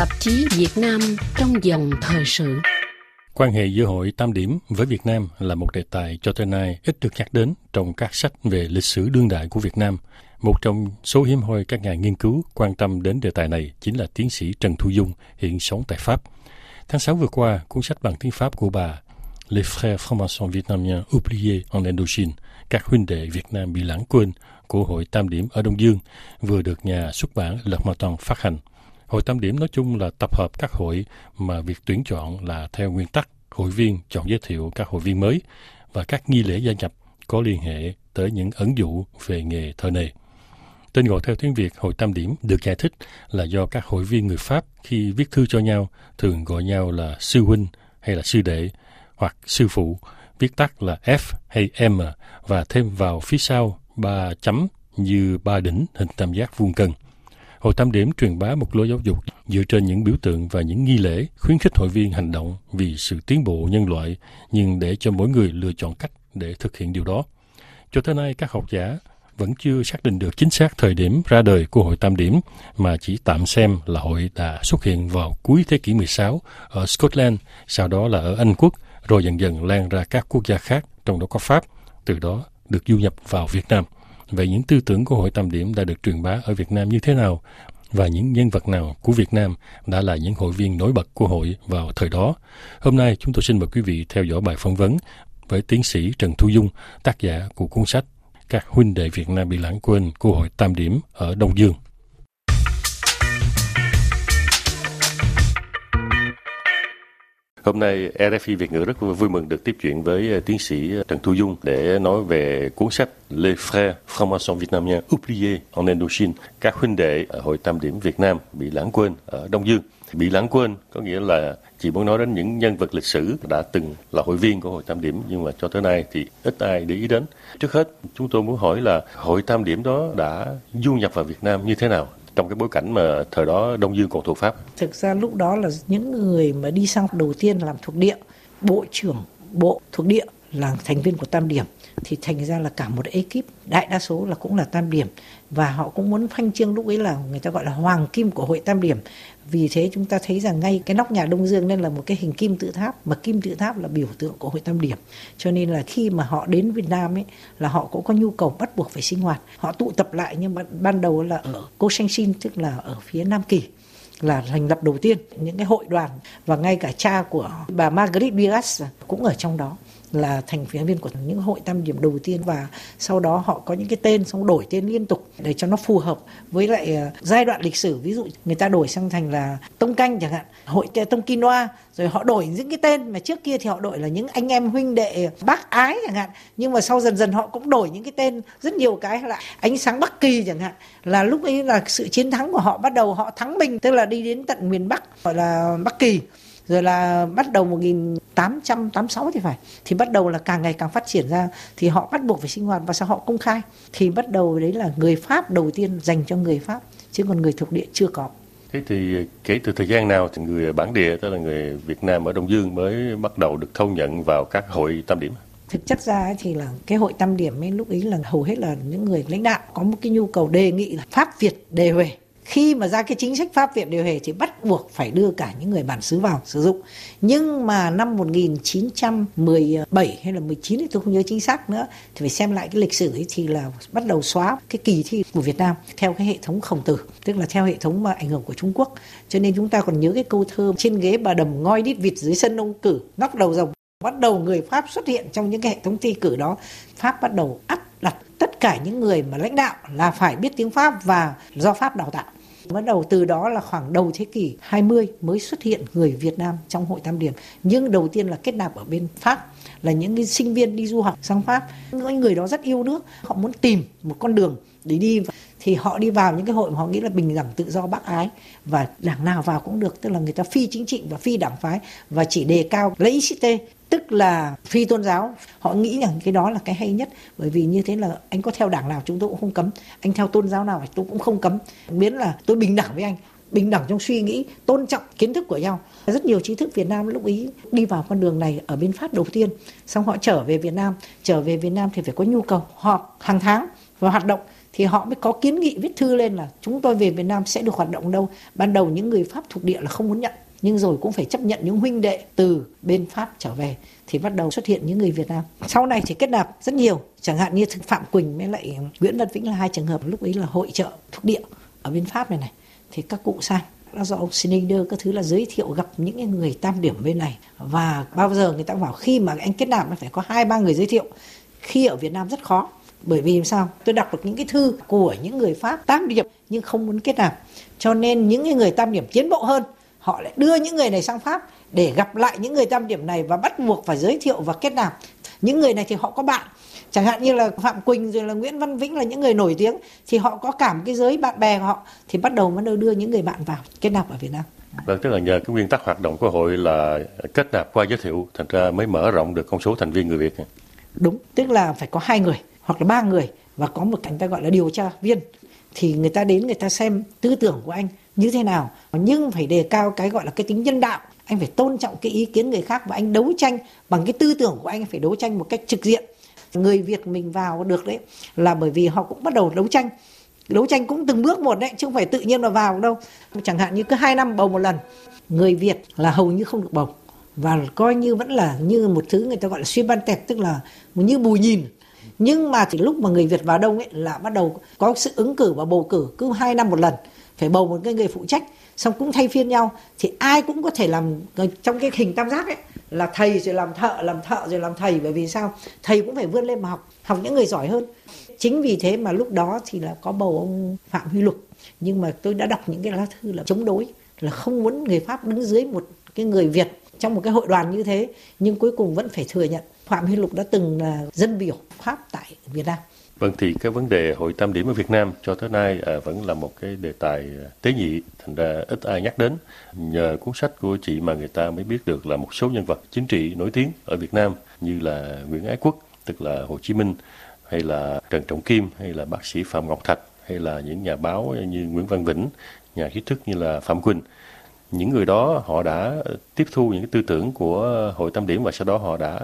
Tạp chí Việt Nam trong dòng thời sự. Quan hệ giữa hội Tam Điểm với Việt Nam là một đề tài cho tới nay ít được nhắc đến trong các sách về lịch sử đương đại của Việt Nam. Một trong số hiếm hoi các nhà nghiên cứu quan tâm đến đề tài này chính là tiến sĩ Trần Thu Dung, hiện sống tại Pháp. Tháng 6 vừa qua, cuốn sách bằng tiếng Pháp của bà Les frères francs-maçons vietnamiens oubliés en Indochine, các huynh đệ Việt Nam bị lãng quên của Hội Tam Điểm ở Đông Dương, vừa được nhà xuất bản Le Toàn phát hành. Hội Tam Điểm nói chung là tập hợp các hội mà việc tuyển chọn là theo nguyên tắc hội viên chọn giới thiệu các hội viên mới và các nghi lễ gia nhập có liên hệ tới những ẩn dụ về nghề thợ nề. Tên gọi theo tiếng Việt Hội Tam Điểm được giải thích là do các hội viên người Pháp khi viết thư cho nhau thường gọi nhau là sư huynh hay là sư đệ hoặc sư phụ, viết tắt là F hay M và thêm vào phía sau ba chấm như ba đỉnh hình tam giác vuông cân. Hội Tam Điểm truyền bá một lối giáo dục dựa trên những biểu tượng và những nghi lễ, khuyến khích hội viên hành động vì sự tiến bộ nhân loại, nhưng để cho mỗi người lựa chọn cách để thực hiện điều đó. Cho tới nay, các học giả vẫn chưa xác định được chính xác thời điểm ra đời của hội Tam Điểm, mà chỉ tạm xem là hội đã xuất hiện vào cuối thế kỷ 16 ở Scotland, sau đó là ở Anh Quốc, rồi dần dần lan ra các quốc gia khác, trong đó có Pháp, từ đó được du nhập vào Việt Nam về những tư tưởng của hội Tam Điểm đã được truyền bá ở Việt Nam như thế nào? Và những nhân vật nào của Việt Nam đã là những hội viên nổi bật của hội vào thời đó? Hôm nay chúng tôi xin mời quý vị theo dõi bài phỏng vấn với tiến sĩ Trần Thu Dung, tác giả của cuốn sách Các huynh đệ Việt Nam bị lãng quên của hội Tam Điểm ở Đông Dương. Hôm nay RFI Việt ngữ rất vui mừng được tiếp chuyện với ờ, tiến sĩ ờ, Trần Thu Dung để nói về cuốn sách Les frères francs-maçons vietnamiens oubliés en Indochine, các huynh đệ ở Hội Tam Điểm Việt Nam bị lãng quên ở Đông Dương. Bị lãng quên có nghĩa là chỉ muốn nói đến những nhân vật lịch sử đã từng là hội viên của Hội Tam Điểm nhưng mà cho tới nay thì ít ai để ý đến. Trước hết, chúng tôi muốn hỏi là Hội Tam Điểm đó đã du nhập vào Việt Nam như thế nào? Trong cái bối cảnh mà thời đó Đông Dương còn thuộc Pháp? Thực ra lúc đó là những người mà đi sang đầu tiên làm thuộc địa, bộ trưởng bộ thuộc địa là thành viên của Tam Điểm thì thành ra là cả một ekip đại đa số là cũng là tam điểm và họ cũng muốn phanh trương lúc ấy là người ta gọi là hoàng kim của hội tam điểm. Vì thế chúng ta thấy rằng ngay cái nóc nhà đông dương nên là một cái hình kim tự tháp, mà kim tự tháp là biểu tượng của hội tam điểm. Cho nên là khi mà họ đến việt nam ấy, là họ cũng có nhu cầu bắt buộc phải sinh hoạt. Họ tụ tập lại nhưng mà ban đầu là ở cô sanh sin tức là ở phía nam kỳ, là thành lập đầu tiên những cái hội đoàn. Và ngay cả cha của bà Margaret bias cũng ở trong đó là thành viên của những hội tam điểm đầu tiên và sau đó họ có những cái tên xong đổi tên liên tục để cho nó phù hợp với lại ờ, giai đoạn lịch sử. Ví dụ người ta đổi sang thành là tông canh chẳng hạn, hội tông quinoa rồi họ đổi những cái tên mà trước kia thì họ đổi là những anh em huynh đệ bác ái chẳng hạn, nhưng mà sau dần dần họ cũng đổi những cái tên rất nhiều cái là ánh sáng bắc kỳ chẳng hạn. Là lúc ấy là sự chiến thắng của họ bắt đầu họ thắng mình, tức là đi đến tận miền bắc, gọi là bắc kỳ rồi là bắt đầu 1886 thì phải. Thì bắt đầu là càng ngày càng phát triển ra thì họ bắt buộc phải sinh hoạt và sau họ công khai. Thì bắt đầu đấy là người Pháp đầu tiên dành cho người Pháp chứ còn người thuộc địa chưa có. Thế thì kể từ thời gian nào thì người bản địa tức là người Việt Nam ở Đông Dương mới bắt đầu được thâu nhận vào các hội tam điểm? Thực chất ra thì là cái hội tam điểm ấy lúc ấy là hầu hết là những người lãnh đạo có một cái nhu cầu đề nghị là Pháp Việt đề huề khi mà ra cái chính sách pháp viện điều hề thì bắt buộc phải đưa cả những người bản xứ vào sử dụng. Nhưng mà năm 1917 hay là 19 thì tôi không nhớ chính xác nữa, thì phải xem lại cái lịch sử ấy thì là bắt đầu xóa cái kỳ thi của Việt Nam theo cái hệ thống khổng tử, tức là theo hệ thống mà ảnh hưởng của Trung Quốc. Cho nên chúng ta còn nhớ cái câu thơ, trên ghế bà đầm ngoi đít vịt, dưới sân ông cử ngóc đầu rồng. Bắt đầu người Pháp xuất hiện trong những cái hệ thống thi cử đó. Pháp bắt đầu áp đặt tất cả những người mà lãnh đạo là phải biết tiếng Pháp và do Pháp đào tạo. Bắt đầu từ đó là khoảng đầu thế kỷ 20 mới xuất hiện người Việt Nam trong hội tam điểm. Nhưng đầu tiên là kết nạp ở bên Pháp là những cái sinh viên đi du học sang Pháp. Những người đó rất yêu nước, họ muốn tìm một con đường để đi thì họ đi vào những cái hội mà họ nghĩ là bình đẳng tự do bác ái và đảng nào vào cũng được tức là người ta phi chính trị và phi đảng phái và chỉ đề cao lấy ICT tức là phi tôn giáo, họ nghĩ rằng cái đó là cái hay nhất. Bởi vì như thế là anh có theo đảng nào chúng tôi cũng không cấm. Anh theo tôn giáo nào tôi cũng không cấm. Miễn là tôi bình đẳng với anh, bình đẳng trong suy nghĩ, tôn trọng kiến thức của nhau. Rất nhiều trí thức Việt Nam lúc ý đi vào con đường này ở bên Pháp đầu tiên. Xong họ trở về Việt Nam. Trở về Việt Nam thì phải có nhu cầu. Họp hàng tháng và hoạt động thì họ mới có kiến nghị viết thư lên là chúng tôi về Việt Nam sẽ được hoạt động đâu. Ban đầu những người Pháp thuộc địa là không muốn nhận nhưng rồi cũng phải chấp nhận những huynh đệ từ bên Pháp trở về thì bắt đầu xuất hiện những người Việt Nam. Sau này thì kết nạp rất nhiều, chẳng hạn như Phạm Quỳnh với lại Nguyễn Văn Vĩnh là hai trường hợp lúc ấy là hội trợ thuộc địa ở bên Pháp này này. Thì các cụ sang đó do ông Schneider các thứ là giới thiệu gặp những người tam điểm bên này. Và bao giờ người ta bảo khi mà anh kết nạp nó phải có hai ba người giới thiệu. Khi ở Việt Nam rất khó. Bởi vì sao? Tôi đọc được những cái thư của những người Pháp tam điểm nhưng không muốn kết nạp. Cho nên những người tam điểm tiến bộ hơn họ lại đưa những người này sang Pháp để gặp lại những người tam điểm này và bắt buộc phải giới thiệu và kết nạp. Những người này thì họ có bạn. Chẳng hạn như là phạm quỳnh rồi là nguyễn văn vĩnh là những người nổi tiếng. Thì họ có cảm cái giới bạn bè của họ. Thì bắt đầu mới đưa những người bạn vào kết nạp ở việt nam. Vâng, tức là nhờ cái nguyên tắc hoạt động của hội là kết nạp qua giới thiệu, thành ra mới mở rộng được con số thành viên người Việt. Đúng, tức là phải có hai người hoặc là ba người và có một cảnh ta gọi là điều tra viên. Thì người ta đến người ta xem tư tưởng của anh như thế nào. Nhưng phải đề cao cái gọi là cái tính nhân đạo. Anh phải tôn trọng cái ý kiến người khác và anh đấu tranh bằng cái tư tưởng của anh phải đấu tranh một cách trực diện. Người việt mình vào được đấy là bởi vì họ cũng bắt đầu đấu tranh. Đấu tranh cũng từng bước một đấy, chứ không phải tự nhiên mà vào đâu. Chẳng hạn như cứ hai năm bầu một lần, người việt là hầu như không được bầu. Và coi như vẫn là như một thứ người ta gọi là suy ban tẹp tức là như bù nhìn nhưng mà thì lúc mà người Việt vào đông ấy là bắt đầu có sự ứng cử và bầu cử cứ hai năm một lần. Phải bầu một cái người phụ trách, xong cũng thay phiên nhau. Thì ai cũng có thể làm, trong cái hình tam giác ấy, là thầy rồi làm thợ làm thợ rồi làm thầy. Bởi vì sao? Thầy cũng phải vươn lên mà học học những người giỏi hơn. Chính vì thế mà lúc đó thì là có bầu ông phạm huy lục. Nhưng mà tôi đã đọc những cái lá thư là chống đối, là không muốn người pháp đứng dưới một cái người việt trong một cái hội đoàn như thế nhưng cuối cùng vẫn phải thừa nhận phạm huy lục đã từng là dân biểu pháp tại việt nam Vâng thì cái vấn đề hội tam điểm ở Việt Nam cho tới nay à, vẫn là một cái đề tài à, tế nhị, thành ra ít ai nhắc đến. Nhờ cuốn sách của chị mà người ta mới biết được là một số nhân vật chính trị nổi tiếng ở Việt Nam như là Nguyễn Ái Quốc, tức là Hồ Chí Minh, hay là Trần Trọng Kim, hay là bác sĩ Phạm Ngọc Thạch, hay là những nhà báo như Nguyễn Văn Vĩnh, nhà trí thức như là Phạm Quỳnh. Những người đó họ đã tiếp thu những cái tư tưởng của hội tam điểm và sau đó họ đã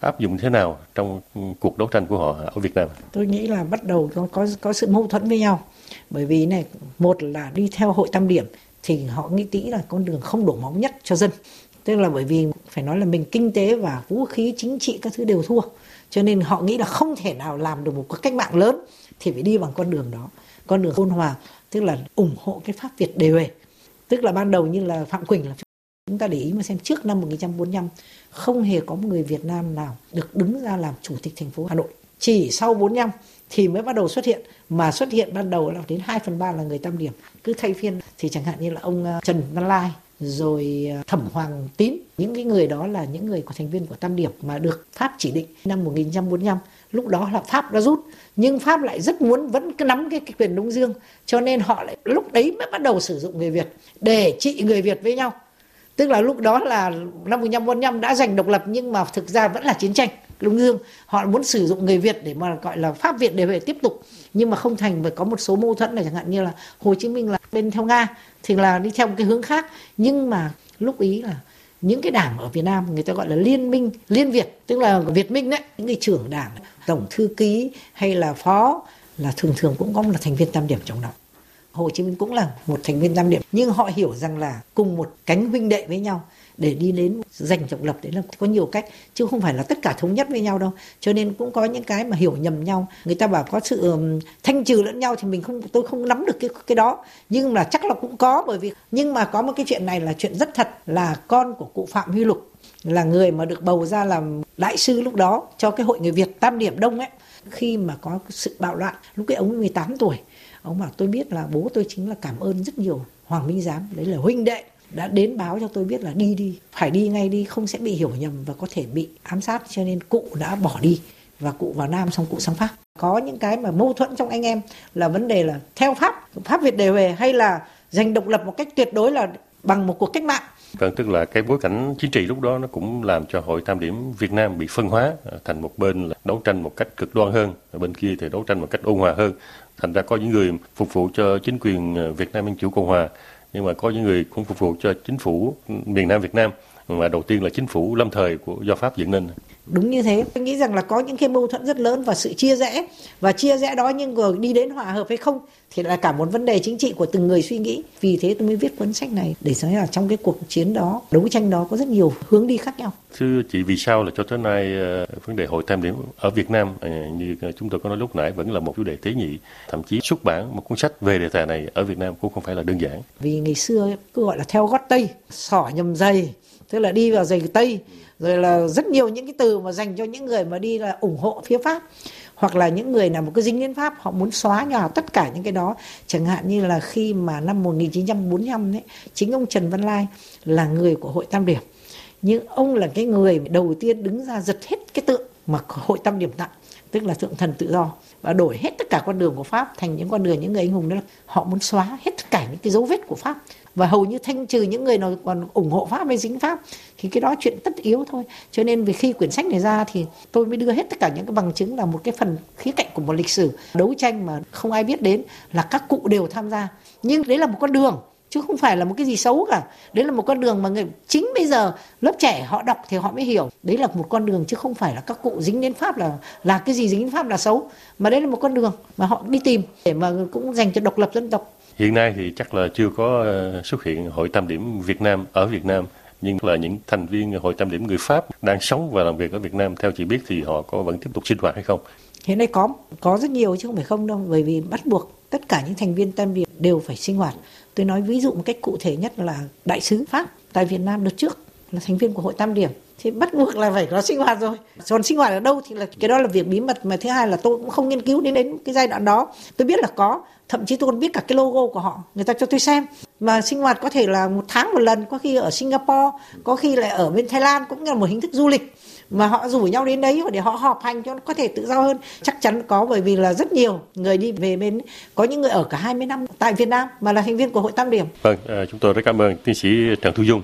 áp dụng thế nào trong cuộc đấu tranh của họ ở Việt Nam? Tôi nghĩ là bắt đầu có có, có sự mâu thuẫn với nhau. Bởi vì này, một là đi theo hội tam điểm thì họ nghĩ kỹ là con đường không đổ máu nhất cho dân. Tức là bởi vì phải nói là mình kinh tế và vũ khí chính trị các thứ đều thua. Cho nên họ nghĩ là không thể nào làm được một cuộc cách mạng lớn thì phải đi bằng con đường đó. Con đường ôn hòa, tức là ủng hộ cái pháp Việt đề huề. Tức là ban đầu như là Phạm Quỳnh là chúng ta để ý mà xem trước năm 1945 không hề có một người Việt Nam nào được đứng ra làm chủ tịch thành phố Hà Nội. Chỉ sau 45 thì mới bắt đầu xuất hiện, mà xuất hiện ban đầu là đến 2 phần 3 là người tam điểm. Cứ thay phiên thì chẳng hạn như là ông ờ, Trần Văn Lai, rồi ờ, Thẩm Hoàng Tín. Những cái người đó là những người có thành viên của tam điểm mà được Pháp chỉ định năm 1945 lúc đó là Pháp đã rút. Nhưng Pháp lại rất muốn vẫn cứ nắm cái, cái quyền Đông Dương cho nên họ lại lúc đấy mới bắt đầu sử dụng người Việt để trị người Việt với nhau. Tức là lúc đó là năm 1945 đã giành độc lập nhưng mà thực ra vẫn là chiến tranh Đông Dương họ muốn sử dụng người Việt để mà gọi là Pháp Việt để về tiếp tục. Nhưng mà không thành và có một số mâu thuẫn này chẳng hạn như là Hồ Chí Minh là bên theo Nga thì là đi theo một cái hướng khác. Nhưng mà lúc ý là những cái đảng ở Việt Nam người ta gọi là liên minh, liên Việt, tức là Việt Minh đấy, những cái trưởng đảng, tổng thư ký hay là phó là thường thường cũng có một thành viên tam điểm trong đó. Hồ Chí Minh cũng là một thành viên tam điểm. Nhưng họ hiểu rằng là cùng một cánh huynh đệ với nhau để đi đến giành độc lập, đấy là có nhiều cách, chứ không phải là tất cả thống nhất với nhau đâu. Cho nên cũng có những cái mà hiểu nhầm nhau. Người ta bảo có sự thanh trừ lẫn nhau thì mình không, tôi không nắm được cái cái đó. Nhưng là chắc là cũng có, bởi vì, nhưng mà có một cái chuyện này là chuyện rất thật là con của cụ Phạm Huy Lục là người mà được bầu ra làm đại sư lúc đó cho cái hội người Việt Tam Điểm Đông ấy. Khi mà có sự bạo loạn, lúc cái ông 18 tuổi ông bảo tôi biết là bố tôi chính là cảm ơn rất nhiều hoàng minh giám. Đấy là huynh đệ đã đến báo cho tôi biết là đi đi phải đi ngay đi không sẽ bị hiểu nhầm và có thể bị ám sát cho nên cụ đã bỏ đi và cụ vào nam xong cụ sang pháp. Có những cái mà mâu thuẫn trong anh em là vấn đề là theo pháp pháp việt đề về hay là giành độc lập một cách tuyệt đối là bằng một cuộc cách mạng. Vâng, tức là cái bối cảnh chính trị lúc đó nó cũng làm cho Hội Tam Điểm Việt Nam bị phân hóa ờ, thành một bên là đấu tranh một cách cực đoan hơn, bên kia thì đấu tranh một cách ôn hòa hơn. Thành ra có những người phục vụ cho chính quyền ờ, Việt Nam Dân Chủ Cộng Hòa, nhưng mà có những người cũng phục vụ cho chính phủ miền Nam Việt Nam. mà đầu tiên là chính phủ lâm thời của do Pháp dựng nên. Đúng như thế, tôi nghĩ rằng là có những cái mâu thuẫn rất lớn và sự chia rẽ và chia rẽ đó nhưng rồi đi đến hòa hợp hay không thì là cả một vấn đề chính trị của từng người suy nghĩ. Vì thế tôi mới viết cuốn sách này để nói là trong cái cuộc chiến đó, đấu tranh đó có rất nhiều hướng đi khác nhau. Thưa chị, vì sao là cho tới nay uh, vấn đề hội tam điểm ở Việt Nam uh, như chúng tôi có nói lúc nãy vẫn là một chủ đề tế nhị, thậm chí xuất bản một cuốn sách về đề tài này ở Việt Nam cũng không phải là đơn giản. Vì ngày xưa cứ gọi là theo gót Tây, sỏ nhầm giày, tức là đi vào giày Tây, rồi là rất nhiều những cái từ mà dành cho những người mà đi là ủng hộ phía Pháp, hoặc là những người nào một cái dính đến Pháp, họ muốn xóa nhòa tất cả những cái đó. Chẳng hạn như là khi mà năm 1945 ấy, chính ông Trần Văn Lai là người của hội Tam Điểm nhưng ông là cái người đầu tiên đứng ra giật hết cái tượng mà hội Tam Điểm tặng tức là thượng thần tự do, và đổi hết tất cả con đường của Pháp thành những con đường, những người anh hùng đó họ muốn xóa hết tất cả những cái dấu vết của Pháp. Và hầu như thanh trừ những người nào còn ủng hộ Pháp hay dính Pháp, thì cái đó chuyện tất yếu thôi. Cho nên vì khi quyển sách này ra thì tôi mới đưa hết tất cả những cái bằng chứng là một cái phần khía cạnh của một lịch sử đấu tranh mà không ai biết đến, là các cụ đều tham gia. Nhưng đấy là một con đường chứ không phải là một cái gì xấu cả. Đấy là một con đường mà người chính bây giờ lớp trẻ họ đọc thì họ mới hiểu. Đấy là một con đường chứ không phải là các cụ dính đến pháp là là cái gì dính đến pháp là xấu. Mà đấy là một con đường mà họ đi tìm để mà cũng dành cho độc lập dân tộc. Hiện nay thì chắc là chưa có ờ, xuất hiện hội tam điểm Việt Nam ở Việt Nam nhưng là những thành viên hội tam điểm người Pháp đang sống và làm việc ở Việt Nam theo chị biết thì họ có vẫn tiếp tục sinh hoạt hay không? Hiện nay có có rất nhiều chứ không phải không đâu. Bởi vì bắt buộc tất cả những thành viên tam điểm đều phải sinh hoạt tôi nói ví dụ một cách cụ thể nhất là đại sứ pháp tại việt nam đợt trước, là thành viên của hội tam điểm. Thì bắt buộc là phải có sinh hoạt rồi. Còn sinh hoạt ở đâu thì là cái đó là việc bí mật, mà thứ hai là tôi cũng không nghiên cứu đến đến cái giai đoạn đó. Tôi biết là có, thậm chí tôi còn biết cả cái logo của họ, người ta cho tôi xem. Mà sinh hoạt có thể là một tháng một lần, có khi ở singapore, có khi lại ở bên thái lan, cũng là một hình thức du lịch mà họ rủ nhau đến đấy để họ họp hành cho nó có thể tự do hơn chắc chắn có bởi vì là rất nhiều người đi về bên có những người ở cả 20 năm tại Việt Nam mà là thành viên của hội Tam Điểm. Vâng, ờ, chúng tôi rất cảm ơn tiến sĩ Trần Thu Dung